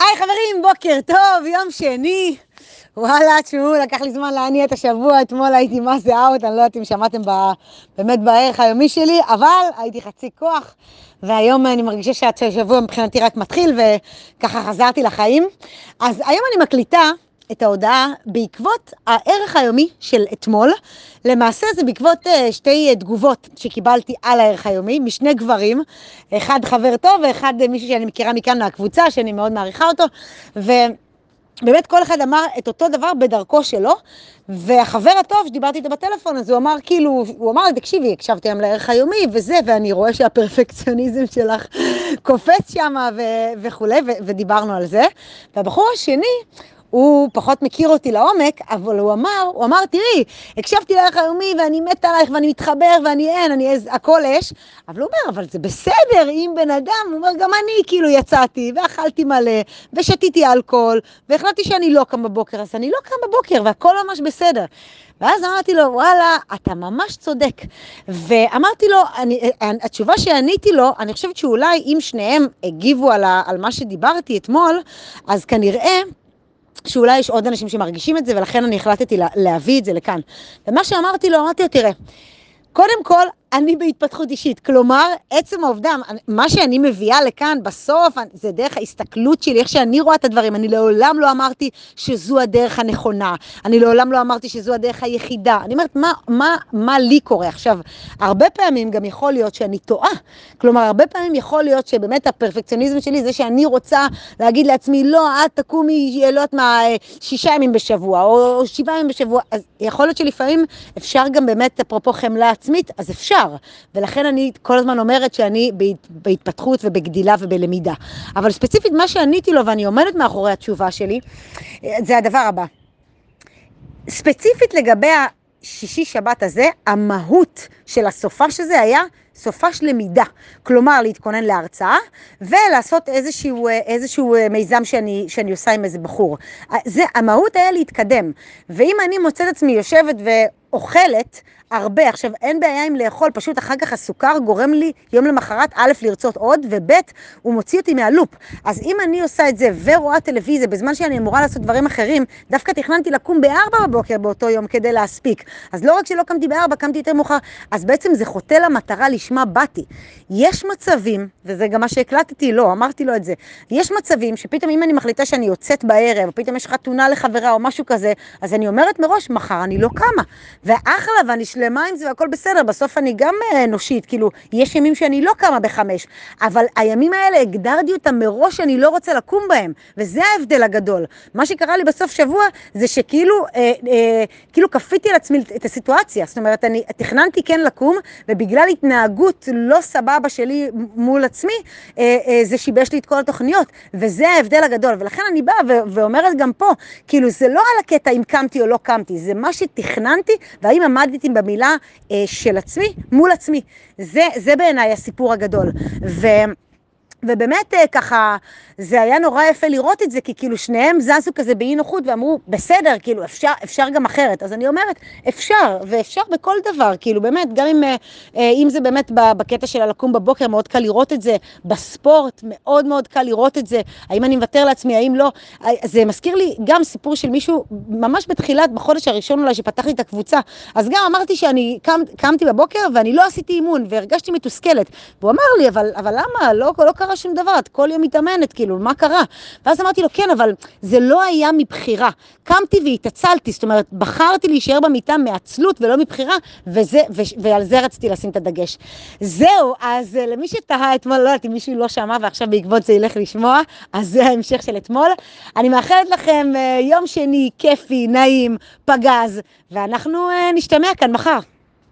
היי חברים, בוקר טוב, יום שני. וואלה, תשמעו, לקח לי זמן להניע את השבוע, אתמול הייתי מה זה אאוט, אני לא יודעת אם שמעתם ב, באמת בערך היומי שלי, אבל הייתי חצי כוח, והיום אני מרגישה שהשבוע מבחינתי רק מתחיל, וככה חזרתי לחיים. אז היום אני מקליטה את ההודעה בעקבות הערך היומי של אתמול. למעשה זה בעקבות uh, שתי uh, תגובות שקיבלתי על הערך היומי, משני גברים, אחד חבר טוב ואחד uh, מישהו שאני מכירה מכאן מהקבוצה, שאני מאוד מעריכה אותו, ובאמת כל אחד אמר את אותו דבר בדרכו שלו, והחבר הטוב שדיברתי איתו בטלפון, אז הוא אמר כאילו, הוא אמר לי, תקשיבי, הקשבתי היום לערך היומי וזה, ואני רואה שהפרפקציוניזם שלך קופץ שם וכולי, ודיברנו על זה. והבחור השני, הוא פחות מכיר אותי לעומק, אבל הוא אמר, הוא אמר, תראי, הקשבתי לערך היומי ואני מת עלייך ואני מתחבר ואני אין, אני איזה, הכל אש. אבל הוא אומר, אבל זה בסדר, אם בן אדם, הוא אומר, גם אני כאילו יצאתי ואכלתי מלא ושתיתי אלכוהול והחלטתי שאני לא קם בבוקר, אז אני לא קם בבוקר והכל ממש בסדר. ואז אמרתי לו, וואלה, אתה ממש צודק. ואמרתי לו, אני, התשובה שעניתי לו, אני חושבת שאולי אם שניהם הגיבו על, ה, על מה שדיברתי אתמול, אז כנראה... שאולי יש עוד אנשים שמרגישים את זה, ולכן אני החלטתי להביא את זה לכאן. ומה שאמרתי לו, אמרתי לו, תראה, קודם כל, אני בהתפתחות אישית. כלומר, עצם העובדה, מה שאני מביאה לכאן בסוף, זה דרך ההסתכלות שלי, איך שאני רואה את הדברים. אני לעולם לא אמרתי שזו הדרך הנכונה. אני לעולם לא אמרתי שזו הדרך היחידה. אני אומרת, מה, מה, מה לי קורה? עכשיו, הרבה פעמים גם יכול להיות שאני טועה. כלומר, הרבה פעמים יכול להיות שבאמת הפרפקציוניזם שלי זה שאני רוצה להגיד לעצמי, לא, את תקומי, לא יודעת מה, שישה ימים בשבוע, או שבעה ימים בשבוע. אז יכול להיות שלפעמים אפשר גם באמת, אפרופו חמלה עצמית, אז אפשר. אפשר. ולכן אני כל הזמן אומרת שאני בהתפתחות ובגדילה ובלמידה. אבל ספציפית מה שעניתי לו, ואני עומדת מאחורי התשובה שלי, זה הדבר הבא. ספציפית לגבי השישי שבת הזה, המהות של הסופש הזה היה סופש למידה. כלומר, להתכונן להרצאה ולעשות איזשהו, איזשהו מיזם שאני, שאני עושה עם איזה בחור. זה, המהות היה להתקדם. ואם אני מוצאת עצמי יושבת ואוכלת, הרבה. עכשיו, אין בעיה עם לאכול, פשוט אחר כך הסוכר גורם לי יום למחרת, א', לרצות עוד, וב', הוא מוציא אותי מהלופ. אז אם אני עושה את זה ורואה טלוויזיה בזמן שאני אמורה לעשות דברים אחרים, דווקא תכננתי לקום בארבע בבוקר באותו יום כדי להספיק. אז לא רק שלא קמתי בארבע, קמתי יותר מאוחר, אז בעצם זה חוטא למטרה לשמה באתי. יש מצבים, וזה גם מה שהקלטתי, לא, אמרתי לו את זה, יש מצבים שפתאום אם אני מחליטה שאני יוצאת בערב, או פתאום יש חתונה לחברה או משהו כזה, אז אני אומרת מראש, מחר אני לא קמה. ואחלה, ואני שלמה עם זה והכל בסדר, בסוף אני גם אה, אנושית, כאילו, יש ימים שאני לא קמה בחמש, אבל הימים האלה הגדרתי אותם מראש שאני לא רוצה לקום בהם, וזה ההבדל הגדול. מה שקרה לי בסוף שבוע זה שכאילו, אה, אה, כאילו כפיתי על עצמי את הסיטואציה, זאת אומרת, אני תכננתי כן לקום, ובגלל התנהגות לא סבבה שלי מול עצמי, אה, אה, זה שיבש לי את כל התוכניות, וזה ההבדל הגדול, ולכן אני באה ואומרת גם פה, כאילו, זה לא על הקטע אם קמתי או לא קמתי, זה מה שתכננתי, והאם עמדתי במילה אה, של עצמי מול עצמי. זה, זה בעיניי הסיפור הגדול. ו... ובאמת אה, ככה, זה היה נורא יפה לראות את זה, כי כאילו שניהם זזו כזה באי נוחות ואמרו, בסדר, כאילו אפשר, אפשר גם אחרת. אז אני אומרת, אפשר, ואפשר בכל דבר, כאילו באמת, גם אם, אה, אם זה באמת בקטע של הלקום בבוקר, מאוד קל לראות את זה, בספורט, מאוד מאוד קל לראות את זה, האם אני מוותר לעצמי, האם לא. זה מזכיר לי גם סיפור של מישהו, ממש בתחילת, בחודש הראשון אולי, שפתח לי את הקבוצה, אז גם אמרתי שאני קם, קמתי בבוקר ואני לא עשיתי אימון, והרגשתי מתוסכלת. והוא אמר לי, אבל, אבל למה? לא, לא קרה קרה שום דבר, את כל יום מתאמנת, כאילו, מה קרה? ואז אמרתי לו, כן, אבל זה לא היה מבחירה. קמתי והתעצלתי, זאת אומרת, בחרתי להישאר במיטה מעצלות ולא מבחירה, וזה, ו, ועל זה רציתי לשים את הדגש. זהו, אז אה, למי שתהה אתמול, לא יודעת אם מישהו לא שמע ועכשיו בעקבות זה ילך לשמוע, אז זה ההמשך של אתמול. אני מאחלת לכם אה, יום שני כיפי, נעים, פגז, ואנחנו אה, נשתמע כאן מחר.